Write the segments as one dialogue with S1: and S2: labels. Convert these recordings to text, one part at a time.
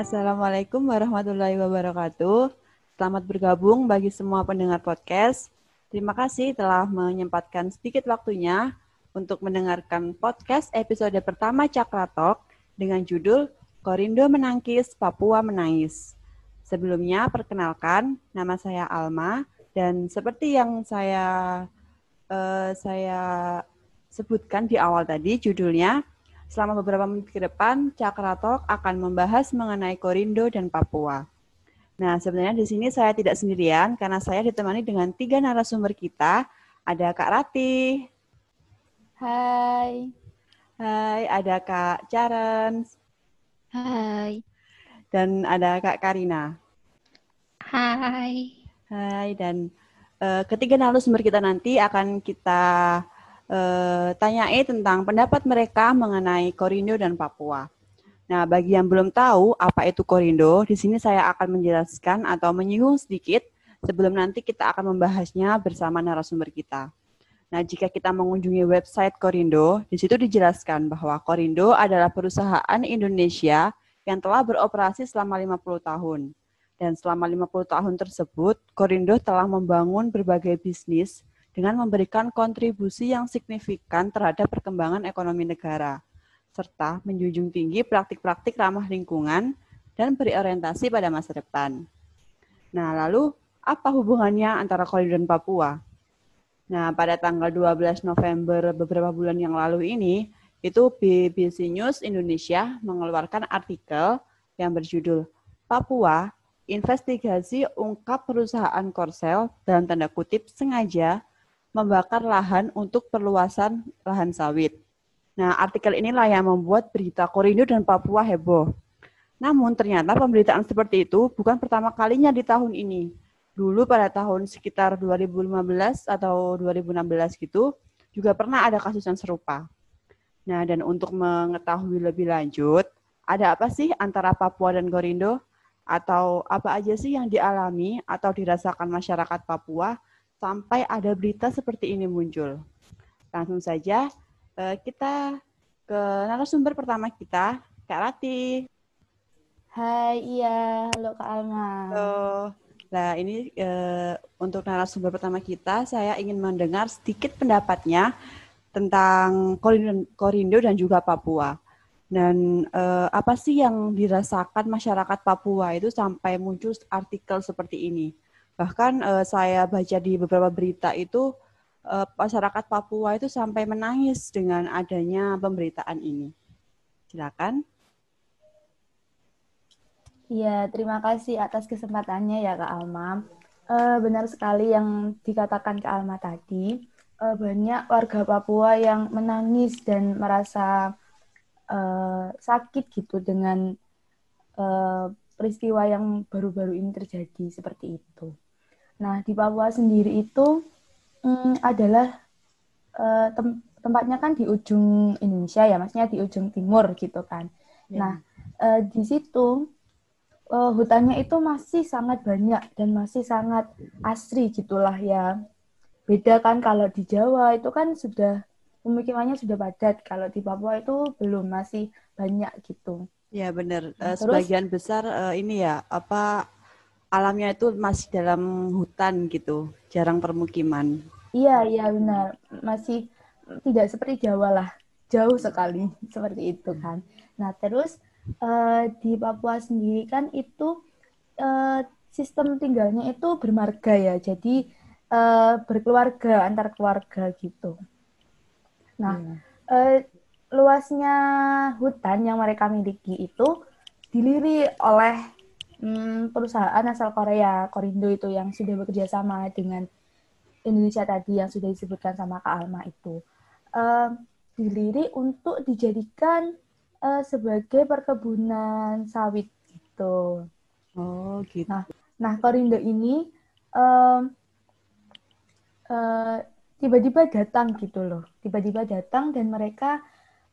S1: Assalamualaikum warahmatullahi wabarakatuh. Selamat bergabung bagi semua pendengar podcast. Terima kasih telah menyempatkan sedikit waktunya untuk mendengarkan podcast episode pertama Cakratok dengan judul Korindo Menangkis, Papua Menangis. Sebelumnya, perkenalkan, nama saya Alma, dan seperti yang saya uh, saya sebutkan di awal tadi, judulnya, selama beberapa menit ke depan, Cakratok akan membahas mengenai Korindo dan Papua. Nah, sebenarnya di sini saya tidak sendirian karena saya ditemani dengan tiga narasumber kita. Ada Kak Rati.
S2: Hai.
S1: Hai, ada Kak Caren.
S2: Hai.
S1: Dan ada Kak Karina.
S2: Hai.
S1: Hai, dan uh, ketiga narasumber kita nanti akan kita uh, tanyai tentang pendapat mereka mengenai Korindo dan Papua. Nah, bagi yang belum tahu apa itu Korindo, di sini saya akan menjelaskan atau menyinggung sedikit sebelum nanti kita akan membahasnya bersama narasumber kita. Nah, jika kita mengunjungi website Korindo, di situ dijelaskan bahwa Korindo adalah perusahaan Indonesia yang telah beroperasi selama 50 tahun. Dan selama 50 tahun tersebut, Korindo telah membangun berbagai bisnis dengan memberikan kontribusi yang signifikan terhadap perkembangan ekonomi negara serta menjunjung tinggi praktik-praktik ramah lingkungan dan berorientasi pada masa depan. Nah, lalu apa hubungannya antara Korindo dan Papua? Nah, pada tanggal 12 November beberapa bulan yang lalu ini, itu BBC News Indonesia mengeluarkan artikel yang berjudul Papua, investigasi ungkap perusahaan Korsel dalam tanda kutip sengaja membakar lahan untuk perluasan lahan sawit. Nah, artikel inilah yang membuat berita Korindo dan Papua heboh. Namun ternyata pemberitaan seperti itu bukan pertama kalinya di tahun ini. Dulu pada tahun sekitar 2015 atau 2016 gitu, juga pernah ada kasus yang serupa. Nah, dan untuk mengetahui lebih lanjut, ada apa sih antara Papua dan Korindo? Atau apa aja sih yang dialami atau dirasakan masyarakat Papua sampai ada berita seperti ini muncul? Langsung saja, uh, kita ke narasumber pertama kita, Kak Rati.
S2: Hai, iya. Halo Kak Alma.
S1: Halo. Nah, ini uh, untuk narasumber pertama kita, saya ingin mendengar sedikit pendapatnya tentang Korindo, Korindo dan juga Papua. Dan uh, apa sih yang dirasakan masyarakat Papua itu sampai muncul artikel seperti ini? Bahkan uh, saya baca di beberapa berita itu uh, masyarakat Papua itu sampai menangis dengan adanya pemberitaan ini. Silakan.
S2: Iya, terima kasih atas kesempatannya ya Kak Alma. Uh, benar sekali yang dikatakan Kak Alma tadi. Uh, banyak warga Papua yang menangis dan merasa uh, sakit gitu dengan uh, peristiwa yang baru-baru ini terjadi seperti itu. Nah, di Papua sendiri itu hmm, adalah uh, tem tempatnya kan di ujung Indonesia ya, maksudnya di ujung timur gitu kan. Ya. Nah, uh, di situ uh, hutannya itu masih sangat banyak dan masih sangat asri gitulah ya. Beda kan kalau di Jawa itu kan sudah pemukimannya sudah padat, kalau di Papua itu belum masih banyak gitu.
S1: Ya benar. Uh, sebagian besar uh, ini ya apa alamnya itu masih dalam hutan gitu, jarang permukiman.
S2: Iya, iya benar. Masih tidak seperti Jawa lah, jauh sekali seperti itu kan. Nah, terus uh, di Papua sendiri kan itu uh, sistem tinggalnya itu bermarga ya, jadi uh, berkeluarga antar keluarga gitu. Nah, hmm. uh, luasnya hutan yang mereka miliki itu diliri oleh hmm, perusahaan asal Korea, Korindo itu yang sudah bekerja sama dengan Indonesia tadi yang sudah disebutkan sama Kak Alma itu. Uh, dilirik untuk dijadikan uh, sebagai perkebunan sawit gitu.
S1: Oh, gitu.
S2: Nah, nah Korindo ini uh, uh, tiba-tiba datang gitu loh. Tiba-tiba datang dan mereka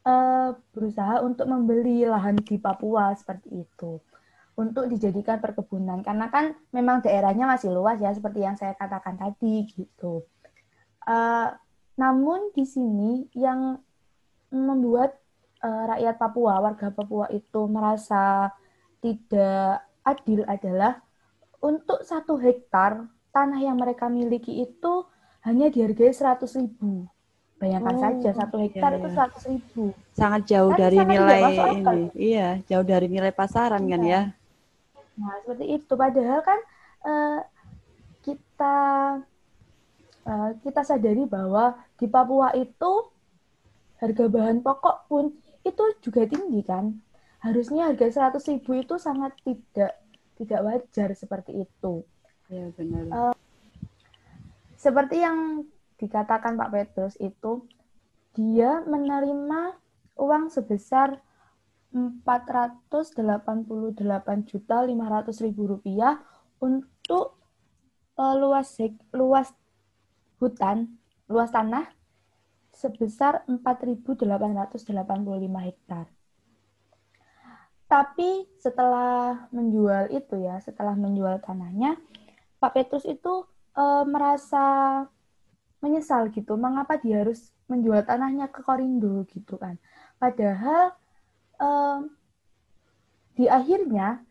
S2: uh, berusaha untuk membeli lahan di Papua seperti itu untuk dijadikan perkebunan karena kan memang daerahnya masih luas ya seperti yang saya katakan tadi gitu. Uh, namun di sini yang membuat uh, rakyat Papua, warga Papua itu merasa tidak adil adalah untuk satu hektar tanah yang mereka miliki itu hanya dihargai seratus ribu. Bayangkan oh, saja satu hektar iya, itu iya. seratus ribu.
S1: Sangat jauh kan dari nilai ini. Iya, jauh dari nilai pasaran kan iya. kan ya.
S2: Nah seperti itu. Padahal kan uh, kita uh, kita sadari bahwa di Papua itu harga bahan pokok pun itu juga tinggi kan. Harusnya harga seratus ribu itu sangat tidak tidak wajar seperti itu.
S1: Ya benar. Uh,
S2: seperti yang dikatakan Pak Petrus itu dia menerima uang sebesar 488 juta 500 ribu rupiah untuk uh, luas luas hutan luas tanah sebesar 4.885 hektar. Tapi setelah menjual itu ya, setelah menjual tanahnya, Pak Petrus itu e, merasa menyesal gitu, mengapa dia harus menjual tanahnya ke Korindo gitu kan. Padahal e, di akhirnya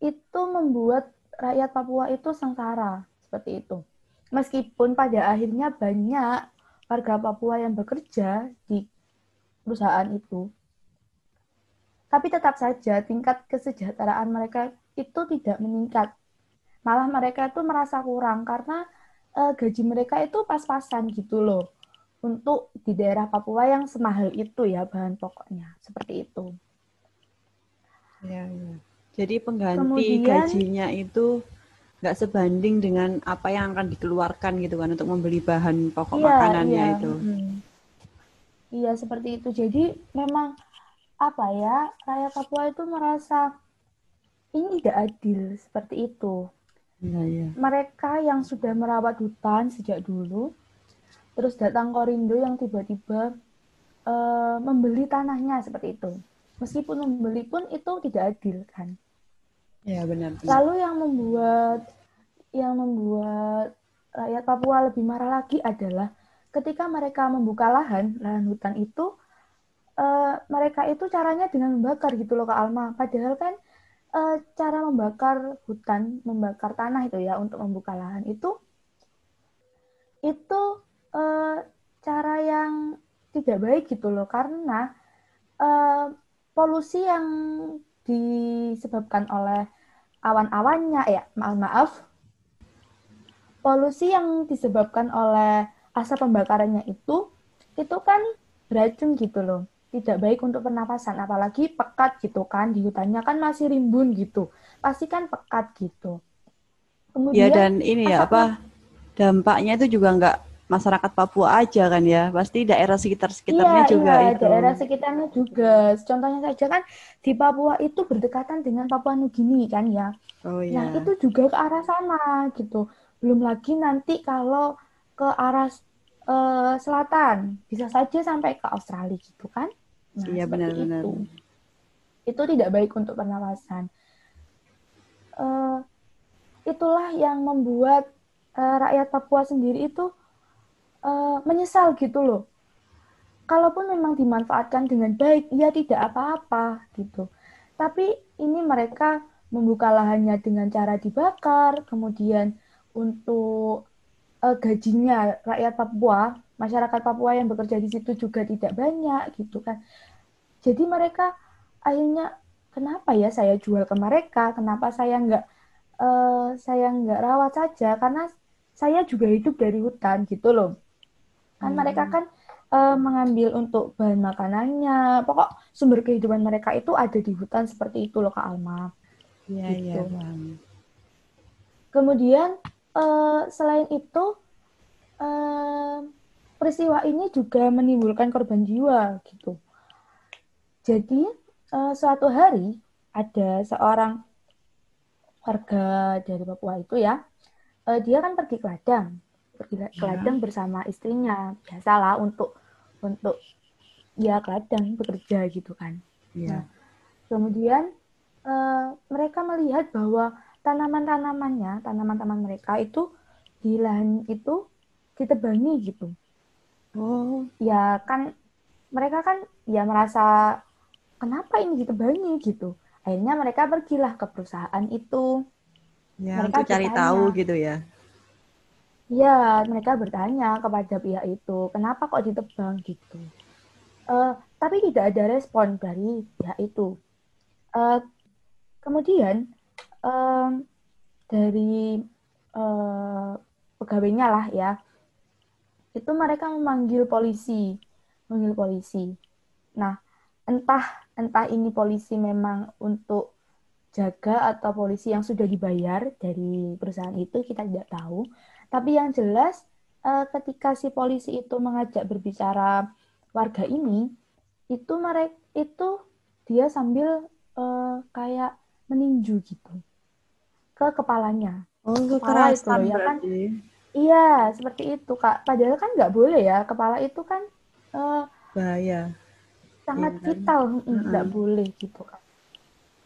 S2: itu membuat rakyat Papua itu sengsara seperti itu. Meskipun pada akhirnya banyak warga Papua yang bekerja di perusahaan itu, tapi tetap saja tingkat kesejahteraan mereka itu tidak meningkat. Malah mereka itu merasa kurang karena uh, gaji mereka itu pas-pasan gitu loh. Untuk di daerah Papua yang semahal itu ya bahan pokoknya. Seperti itu.
S1: Ya, ya. Jadi pengganti Kemudian, gajinya itu nggak sebanding dengan apa yang akan dikeluarkan gitu kan untuk membeli bahan pokok iya, makanannya iya. itu. Hmm.
S2: Iya seperti itu. Jadi memang apa ya rakyat Papua itu merasa ini tidak adil seperti itu. Ya, ya. Mereka yang sudah merawat hutan sejak dulu, terus datang Korindo yang tiba-tiba uh, membeli tanahnya seperti itu. Meskipun membeli pun itu tidak adil kan.
S1: Ya benar, benar.
S2: Lalu yang membuat yang membuat rakyat Papua lebih marah lagi adalah ketika mereka membuka lahan lahan hutan itu uh, mereka itu caranya dengan membakar gitu loh Kak Alma. Padahal kan uh, cara membakar hutan, membakar tanah itu ya untuk membuka lahan itu itu uh, cara yang tidak baik gitu loh karena uh, polusi yang disebabkan oleh awan-awannya. Ya maaf maaf. Polusi yang disebabkan oleh asap pembakarannya itu itu kan beracun gitu loh. Tidak baik untuk pernapasan apalagi pekat gitu kan. Di hutannya kan masih rimbun gitu. Pasti kan pekat gitu.
S1: Kemudian ya dan ini ya apa dampaknya itu juga nggak masyarakat Papua aja kan ya pasti daerah sekitar sekitarnya
S2: iya,
S1: juga
S2: iya, itu daerah sekitarnya juga contohnya saja kan di Papua itu berdekatan dengan Papua Nugini kan ya oh, iya. nah itu juga ke arah sana gitu belum lagi nanti kalau ke arah uh, selatan bisa saja sampai ke Australia gitu kan
S1: Nah, iya benar-benar.
S2: Itu. itu tidak baik untuk pernapasan. Uh, itulah yang membuat uh, rakyat Papua sendiri itu uh, menyesal gitu loh. Kalaupun memang dimanfaatkan dengan baik, ya tidak apa-apa gitu. Tapi ini mereka membuka lahannya dengan cara dibakar, kemudian untuk uh, gajinya rakyat Papua masyarakat Papua yang bekerja di situ juga tidak banyak gitu kan. Jadi mereka akhirnya kenapa ya saya jual ke mereka? Kenapa saya nggak uh, saya nggak rawat saja? Karena saya juga hidup dari hutan gitu loh. Kan hmm. mereka kan uh, mengambil untuk bahan makanannya. Pokok sumber kehidupan mereka itu ada di hutan seperti itu loh Kak Alma.
S1: Iya, iya gitu. iya,
S2: Kemudian uh, selain itu uh, peristiwa ini juga menimbulkan korban jiwa gitu. Jadi uh, suatu hari ada seorang warga dari Papua itu ya, uh, dia kan pergi ke ladang, pergi ke ya. ladang bersama istrinya, biasalah untuk untuk ya ke ladang bekerja gitu kan. Ya. Nah, kemudian uh, mereka melihat bahwa tanaman-tanamannya, tanaman-tanaman mereka itu di lahan itu ditebangi gitu. Oh. Ya kan mereka kan ya merasa kenapa ini ditebangi gitu. Akhirnya mereka pergilah ke perusahaan itu.
S1: Ya, mereka untuk cari bertanya, tahu gitu ya.
S2: Iya, mereka bertanya kepada pihak itu, kenapa kok ditebang gitu. Uh, tapi tidak ada respon dari pihak itu. Uh, kemudian um, dari uh, pegawainya lah ya, itu mereka memanggil polisi, memanggil polisi. Nah, entah entah ini polisi memang untuk jaga atau polisi yang sudah dibayar dari perusahaan itu kita tidak tahu. Tapi yang jelas uh, ketika si polisi itu mengajak berbicara warga ini, itu mereka itu dia sambil uh, kayak meninju gitu ke kepalanya.
S1: Oh, kepala itu ya kan?
S2: Iya, seperti itu kak. Padahal kan nggak boleh ya, kepala itu kan uh,
S1: bahaya
S2: sangat iya, vital nggak uh-huh. boleh gitu kan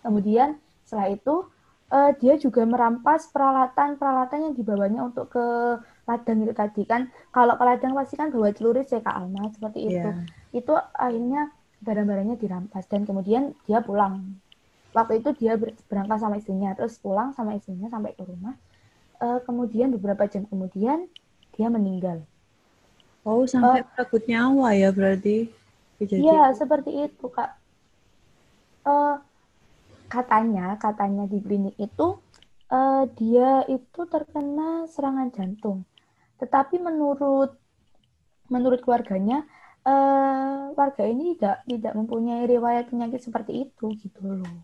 S2: kemudian setelah itu uh, dia juga merampas peralatan-peralatan yang dibawanya untuk ke ladang itu tadi kan? Kalau ke ladang pasti kan bawa celurit ya kak Alma seperti itu. Yeah. itu akhirnya barang-barangnya dirampas dan kemudian dia pulang. Waktu itu dia berangkat sama istrinya terus pulang sama istrinya sampai ke rumah. Uh, kemudian beberapa jam kemudian dia meninggal.
S1: Oh sampai uh, takut nyawa ya berarti.
S2: Iya, seperti itu, Kak. Uh, katanya, katanya di klinik itu uh, dia itu terkena serangan jantung. Tetapi menurut menurut keluarganya uh, warga ini tidak tidak mempunyai riwayat penyakit seperti itu gitu loh.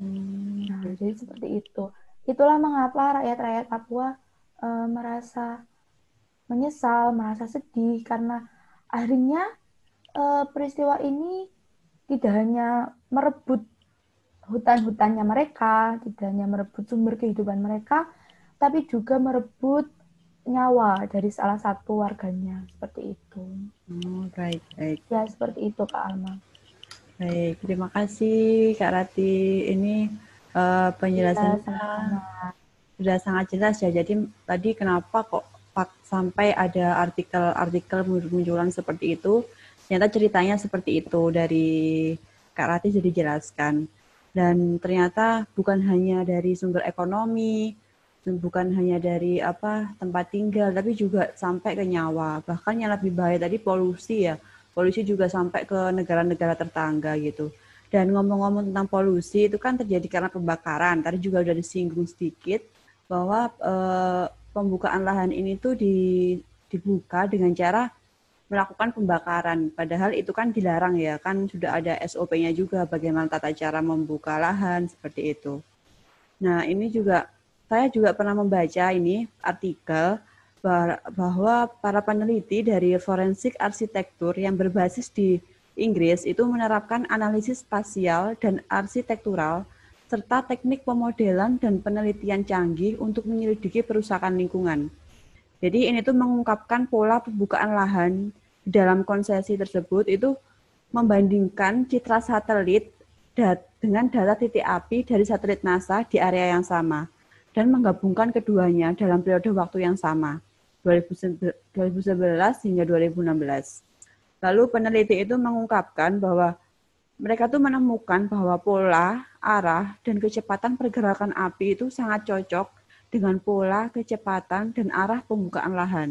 S2: Hmm. Nah, jadi seperti itu. Itulah mengapa rakyat-rakyat Papua uh, merasa menyesal, merasa sedih karena akhirnya uh, peristiwa ini tidak hanya merebut hutan-hutannya mereka, tidak hanya merebut sumber kehidupan mereka, tapi juga merebut nyawa dari salah satu warganya seperti itu.
S1: Oh, baik, baik.
S2: Ya, seperti itu Kak Alma.
S1: Baik, terima kasih Kak Rati. Ini uh, penjelasannya ya, sudah sangat jelas ya. Jadi tadi kenapa kok sampai ada artikel-artikel munculan seperti itu? ternyata ceritanya seperti itu dari Kak Rati jadi jelaskan. Dan ternyata bukan hanya dari sumber ekonomi, bukan hanya dari apa tempat tinggal, tapi juga sampai ke nyawa. Bahkan yang lebih bahaya tadi polusi ya. Polusi juga sampai ke negara-negara tetangga gitu. Dan ngomong-ngomong tentang polusi itu kan terjadi karena pembakaran. Tadi juga udah disinggung sedikit bahwa e, pembukaan lahan ini tuh di, dibuka dengan cara melakukan pembakaran. Padahal itu kan dilarang ya, kan sudah ada SOP-nya juga bagaimana tata cara membuka lahan seperti itu. Nah, ini juga saya juga pernah membaca ini artikel bahwa para peneliti dari forensik arsitektur yang berbasis di Inggris itu menerapkan analisis spasial dan arsitektural serta teknik pemodelan dan penelitian canggih untuk menyelidiki perusakan lingkungan. Jadi ini tuh mengungkapkan pola pembukaan lahan dalam konsesi tersebut itu membandingkan citra satelit dat dengan data titik api dari satelit NASA di area yang sama dan menggabungkan keduanya dalam periode waktu yang sama 2011 hingga 2016. Lalu peneliti itu mengungkapkan bahwa mereka tuh menemukan bahwa pola, arah, dan kecepatan pergerakan api itu sangat cocok dengan pola, kecepatan, dan arah pembukaan lahan.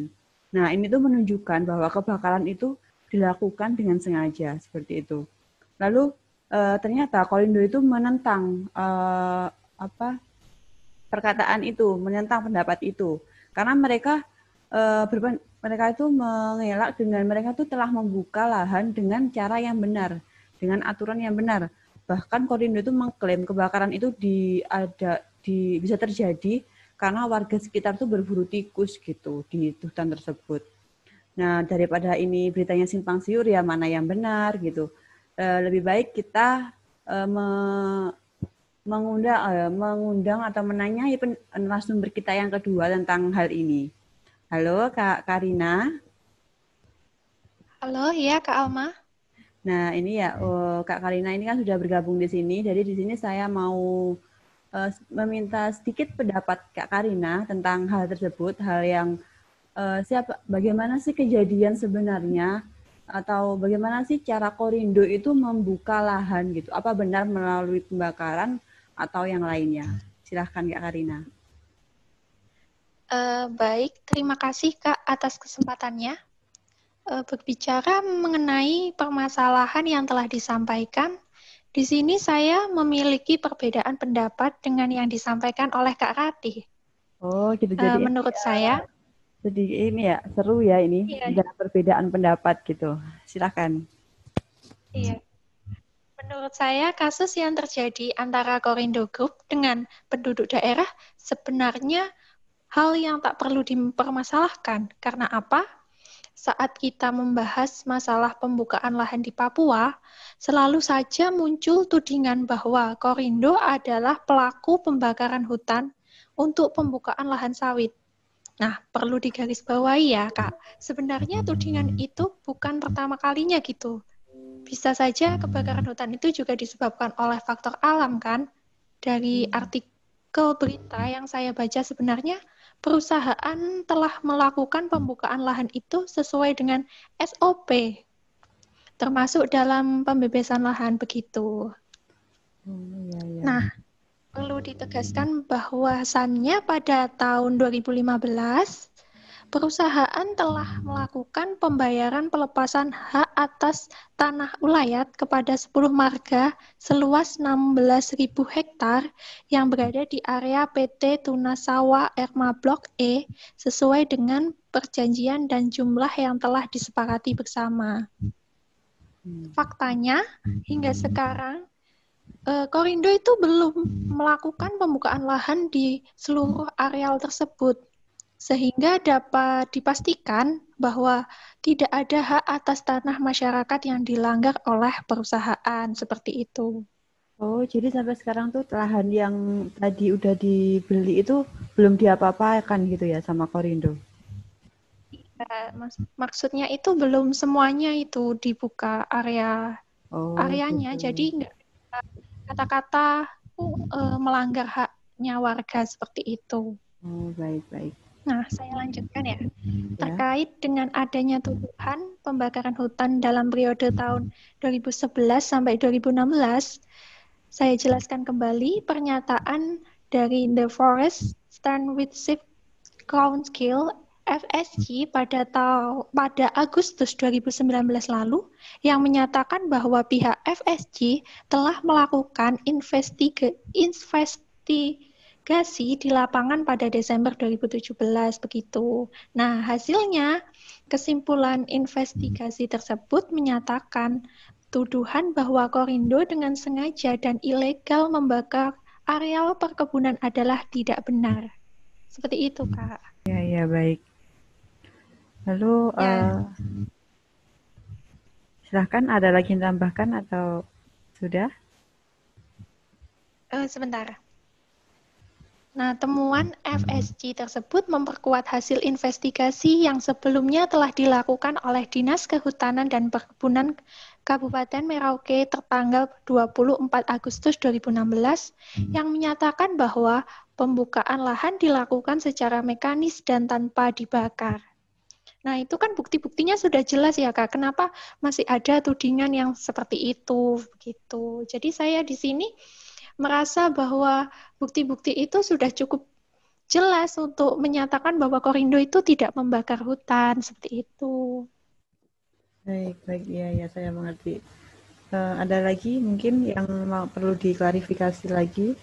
S1: Nah, ini tuh menunjukkan bahwa kebakaran itu dilakukan dengan sengaja, seperti itu. Lalu e, ternyata Kolindo itu menentang e, apa perkataan itu, menentang pendapat itu, karena mereka e, berpen, mereka itu mengelak dengan mereka itu telah membuka lahan dengan cara yang benar, dengan aturan yang benar. Bahkan Kolindo itu mengklaim kebakaran itu di ada di bisa terjadi karena warga sekitar tuh berburu tikus gitu di hutan tersebut. Nah, daripada ini beritanya simpang siur ya mana yang benar gitu. E, lebih baik kita e, me, mengundang e, mengundang atau menanyai narasumber kita yang kedua tentang hal ini. Halo Kak Karina.
S3: Halo, iya Kak Alma.
S1: Nah, ini ya oh, Kak Karina ini kan sudah bergabung di sini. Jadi di sini saya mau uh, meminta sedikit pendapat Kak Karina tentang hal tersebut, hal yang uh, siapa, bagaimana sih kejadian sebenarnya atau bagaimana sih cara Korindo itu membuka lahan gitu? Apa benar melalui pembakaran atau yang lainnya? Silahkan Kak Karina.
S3: Uh, baik, terima kasih Kak atas kesempatannya. Uh, berbicara mengenai permasalahan yang telah disampaikan, di sini saya memiliki perbedaan pendapat dengan yang disampaikan oleh Kak Rati.
S1: Oh, gitu jadi. Uh,
S3: menurut ya. saya,
S1: jadi ini ya seru ya ini iya. perbedaan pendapat gitu. Silakan.
S3: Iya. Menurut saya kasus yang terjadi antara Korindo Group dengan penduduk daerah sebenarnya hal yang tak perlu dipermasalahkan. Karena apa? Saat kita membahas masalah pembukaan lahan di Papua, selalu saja muncul tudingan bahwa Korindo adalah pelaku pembakaran hutan untuk pembukaan lahan sawit. Nah, perlu digarisbawahi ya, Kak. Sebenarnya tudingan itu bukan pertama kalinya gitu. Bisa saja kebakaran hutan itu juga disebabkan oleh faktor alam kan? Dari artikel berita yang saya baca sebenarnya perusahaan telah melakukan pembukaan lahan itu sesuai dengan SOP. Termasuk dalam pembebasan lahan begitu. Oh, iya, iya. Nah, perlu ditegaskan bahwasannya pada tahun 2015 perusahaan telah melakukan pembayaran pelepasan hak atas tanah ulayat kepada 10 marga seluas 16.000 hektar yang berada di area PT Tunasawa Erma Blok E sesuai dengan perjanjian dan jumlah yang telah disepakati bersama. Faktanya, hingga sekarang uh, Korindo itu belum melakukan pembukaan lahan di seluruh areal tersebut, sehingga dapat dipastikan bahwa tidak ada hak atas tanah masyarakat yang dilanggar oleh perusahaan seperti itu.
S1: Oh, jadi sampai sekarang tuh lahan yang tadi udah dibeli itu belum diapa-apakan gitu ya sama Korindo?
S3: Iya, mas maksudnya itu belum semuanya itu dibuka area oh, areanya, gitu. jadi nggak kata-kata uh, melanggar haknya warga seperti itu.
S1: Oh, baik, baik.
S3: Nah, saya lanjutkan ya. ya. Terkait dengan adanya tuduhan pembakaran hutan dalam periode tahun 2011 sampai 2016, saya jelaskan kembali pernyataan dari The Forest Stand with Safe Council FSG pada pada Agustus 2019 lalu yang menyatakan bahwa pihak FSG telah melakukan investiga investigasi di lapangan pada Desember 2017 begitu. Nah, hasilnya kesimpulan investigasi tersebut menyatakan tuduhan bahwa Korindo dengan sengaja dan ilegal membakar areal perkebunan adalah tidak benar. Seperti itu, Kak.
S1: Ya, ya, baik. Lalu ya. uh, silahkan ada lagi yang tambahkan atau sudah?
S3: Uh, sebentar. Nah, temuan FSG tersebut memperkuat hasil investigasi yang sebelumnya telah dilakukan oleh Dinas Kehutanan dan Perkebunan Kabupaten Merauke tertanggal 24 Agustus 2016 yang menyatakan bahwa pembukaan lahan dilakukan secara mekanis dan tanpa dibakar. Nah, itu kan bukti-buktinya sudah jelas ya, Kak. Kenapa masih ada tudingan yang seperti itu gitu. Jadi saya di sini merasa bahwa bukti-bukti itu sudah cukup jelas untuk menyatakan bahwa Korindo itu tidak membakar hutan seperti itu.
S1: Baik, baik ya, ya saya mengerti. Uh, ada lagi mungkin yang mau perlu diklarifikasi lagi?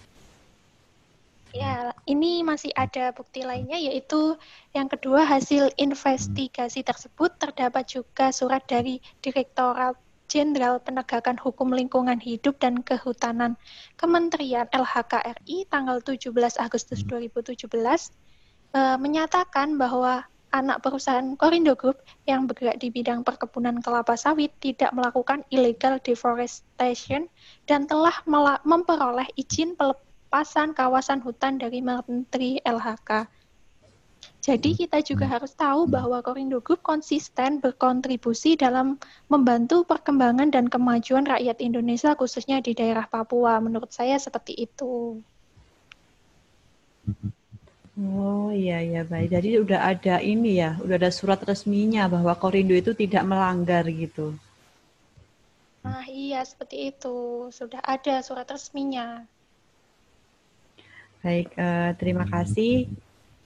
S3: Ya, ini masih ada bukti lainnya yaitu yang kedua hasil investigasi tersebut terdapat juga surat dari Direktorat Jenderal Penegakan Hukum Lingkungan Hidup dan Kehutanan Kementerian LHKRI tanggal 17 Agustus 2017 eh, menyatakan bahwa anak perusahaan Korindo Group yang bergerak di bidang perkebunan kelapa sawit tidak melakukan illegal deforestation dan telah memperoleh izin pelepasan pelepasan kawasan hutan dari Menteri LHK. Jadi kita juga hmm. harus tahu bahwa Korindo Group konsisten berkontribusi dalam membantu perkembangan dan kemajuan rakyat Indonesia khususnya di daerah Papua. Menurut saya seperti itu.
S1: Oh iya iya baik. Jadi udah ada ini ya, udah ada surat resminya bahwa Korindo itu tidak melanggar gitu.
S3: Nah iya seperti itu, sudah ada surat resminya.
S1: Baik, uh, terima kasih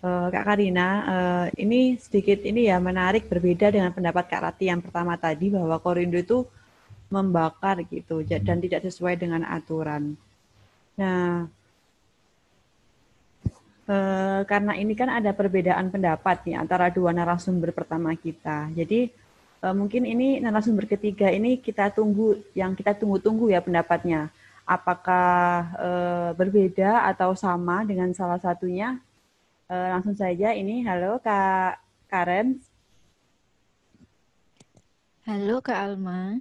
S1: uh, Kak Karina. Uh, ini sedikit ini ya menarik berbeda dengan pendapat Kak Rati yang pertama tadi bahwa Korindo itu membakar gitu dan tidak sesuai dengan aturan. Nah, Eh, karena ini kan ada perbedaan pendapat nih antara dua narasumber pertama kita. Jadi eh, mungkin ini narasumber ketiga ini kita tunggu yang kita tunggu-tunggu ya pendapatnya. Apakah eh, berbeda atau sama dengan salah satunya? Eh, langsung saja ini halo Kak Karen.
S4: Halo Kak Alma.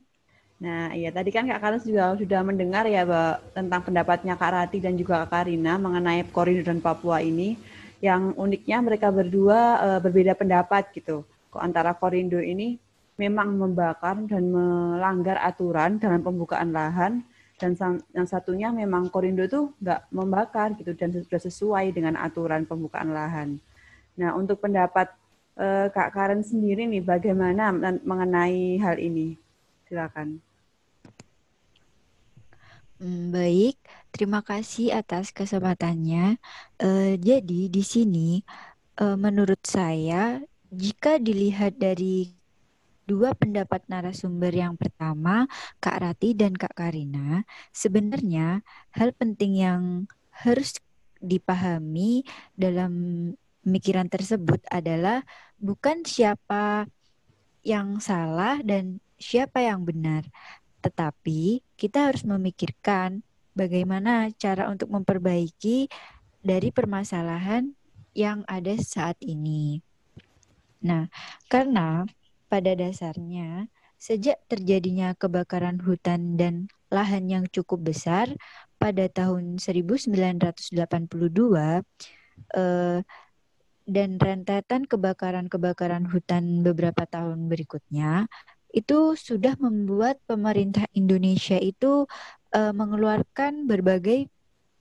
S1: Nah, iya tadi kan Kak Karus juga sudah mendengar ya Mbak, tentang pendapatnya Kak Rati dan juga Kak Karina mengenai koridor dan Papua ini. Yang uniknya mereka berdua e, berbeda pendapat gitu. Kok antara korindo ini memang membakar dan melanggar aturan dalam pembukaan lahan dan yang satunya memang korindo itu nggak membakar gitu dan sudah sesuai dengan aturan pembukaan lahan. Nah, untuk pendapat e, Kak Karen sendiri nih bagaimana mengenai hal ini? Silakan.
S4: Hmm, baik, terima kasih atas kesempatannya. Uh, jadi di sini, uh, menurut saya, jika dilihat dari dua pendapat narasumber yang pertama, Kak Rati dan Kak Karina, sebenarnya hal penting yang harus dipahami dalam pemikiran tersebut adalah bukan siapa yang salah dan siapa yang benar, tetapi kita harus memikirkan bagaimana cara untuk memperbaiki dari permasalahan yang ada saat ini. Nah, karena pada dasarnya sejak terjadinya kebakaran hutan dan lahan yang cukup besar pada tahun 1982 eh, dan rentetan kebakaran-kebakaran hutan beberapa tahun berikutnya, itu sudah membuat pemerintah Indonesia itu uh, mengeluarkan berbagai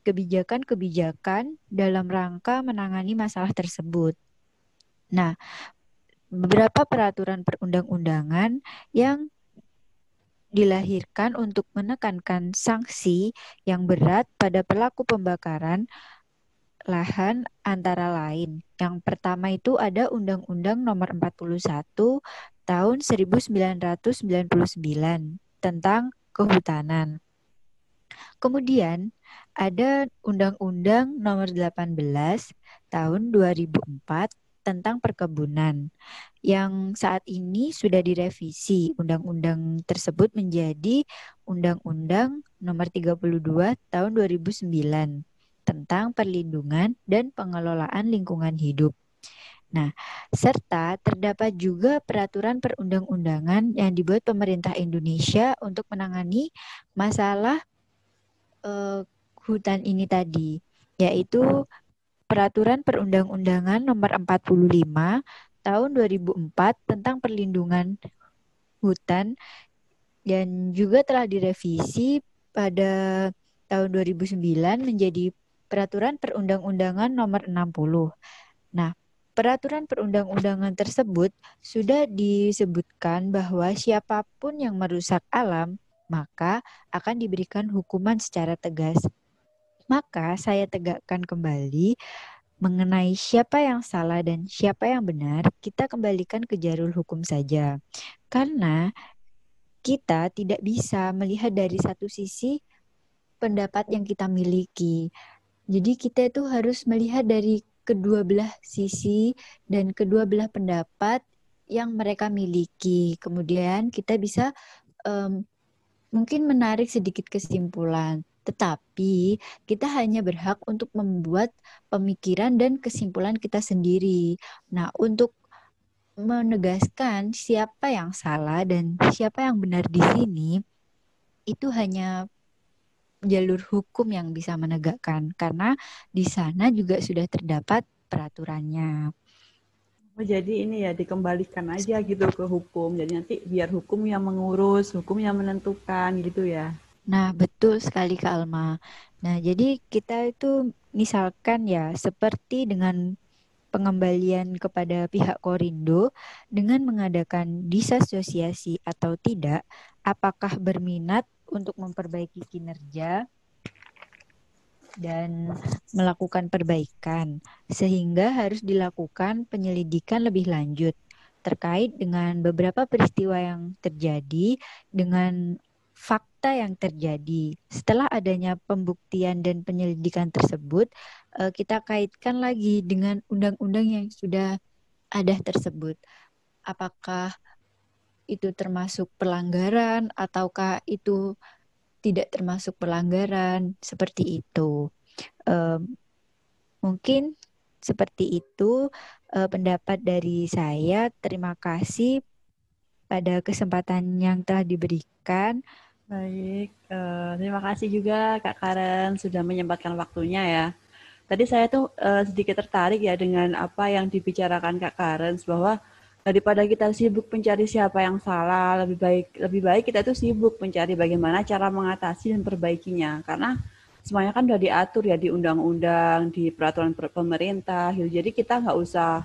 S4: kebijakan-kebijakan dalam rangka menangani masalah tersebut. Nah, beberapa peraturan perundang-undangan yang dilahirkan untuk menekankan sanksi yang berat pada pelaku pembakaran lahan antara lain. Yang pertama itu ada Undang-Undang Nomor 41 tahun 1999 tentang kehutanan. Kemudian ada Undang-Undang Nomor 18 tahun 2004 tentang perkebunan yang saat ini sudah direvisi undang-undang tersebut menjadi Undang-Undang Nomor 32 tahun 2009 tentang perlindungan dan pengelolaan lingkungan hidup. Nah, serta terdapat juga peraturan perundang-undangan yang dibuat pemerintah Indonesia untuk menangani masalah uh, hutan ini tadi, yaitu peraturan perundang-undangan nomor 45 tahun 2004 tentang perlindungan hutan dan juga telah direvisi pada tahun 2009 menjadi Peraturan Perundang-undangan Nomor 60. Nah, peraturan perundang-undangan tersebut sudah disebutkan bahwa siapa pun yang merusak alam maka akan diberikan hukuman secara tegas. Maka saya tegakkan kembali mengenai siapa yang salah dan siapa yang benar, kita kembalikan ke jalur hukum saja. Karena kita tidak bisa melihat dari satu sisi pendapat yang kita miliki. Jadi kita itu harus melihat dari kedua belah sisi dan kedua belah pendapat yang mereka miliki. Kemudian kita bisa um, mungkin menarik sedikit kesimpulan. Tetapi kita hanya berhak untuk membuat pemikiran dan kesimpulan kita sendiri. Nah, untuk menegaskan siapa yang salah dan siapa yang benar di sini, itu hanya jalur hukum yang bisa menegakkan karena di sana juga sudah terdapat peraturannya.
S1: Oh, jadi ini ya dikembalikan aja gitu ke hukum. Jadi nanti biar hukum yang mengurus, hukum yang menentukan gitu ya.
S4: Nah, betul sekali Kak Alma. Nah, jadi kita itu misalkan ya seperti dengan pengembalian kepada pihak Korindo dengan mengadakan disasosiasi atau tidak, apakah berminat untuk memperbaiki kinerja dan melakukan perbaikan, sehingga harus dilakukan penyelidikan lebih lanjut terkait dengan beberapa peristiwa yang terjadi dengan fakta yang terjadi. Setelah adanya pembuktian dan penyelidikan tersebut, eh, kita kaitkan lagi dengan undang-undang yang sudah ada tersebut. Apakah itu termasuk pelanggaran ataukah itu tidak termasuk pelanggaran seperti itu. Mungkin seperti itu uh, pendapat dari saya. Terima kasih pada kesempatan yang telah diberikan.
S1: Baik, uh, terima kasih juga Kak Karen sudah menyempatkan waktunya ya. Tadi saya tuh uh, sedikit tertarik ya dengan apa yang dibicarakan Kak Karen bahwa daripada kita sibuk mencari siapa yang salah, lebih baik lebih baik kita itu sibuk mencari bagaimana cara mengatasi dan perbaikinya. Karena semuanya kan sudah diatur ya di undang-undang, di peraturan pemerintah. Gitu. Jadi kita nggak usah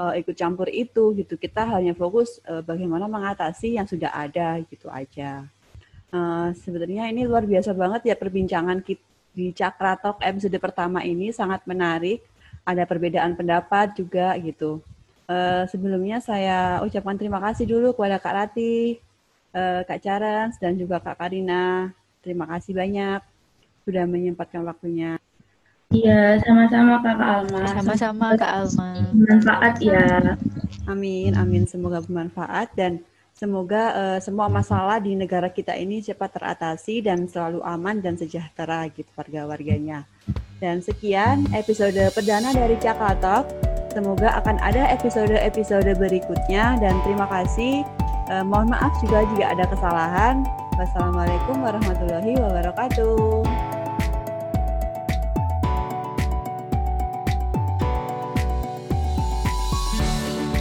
S1: uh, ikut campur itu gitu. Kita hanya fokus uh, bagaimana mengatasi yang sudah ada gitu aja. Uh, sebenarnya ini luar biasa banget ya perbincangan kita di Cakratok episode pertama ini sangat menarik. Ada perbedaan pendapat juga gitu. Uh, sebelumnya saya ucapkan terima kasih dulu kepada Kak Rati, uh, Kak Carans, dan juga Kak Karina. Terima kasih banyak sudah menyempatkan waktunya.
S2: Iya, sama-sama Kak Alma.
S4: Sama-sama Kak Alma.
S2: Bermanfaat ya.
S1: Amin, amin. Semoga bermanfaat dan Semoga uh, semua masalah di negara kita ini cepat teratasi dan selalu aman dan sejahtera gitu warga-warganya. Dan sekian episode perdana dari Cakal Talk. Semoga akan ada episode-episode berikutnya dan terima kasih. Uh, mohon maaf juga jika ada kesalahan. Wassalamualaikum warahmatullahi wabarakatuh.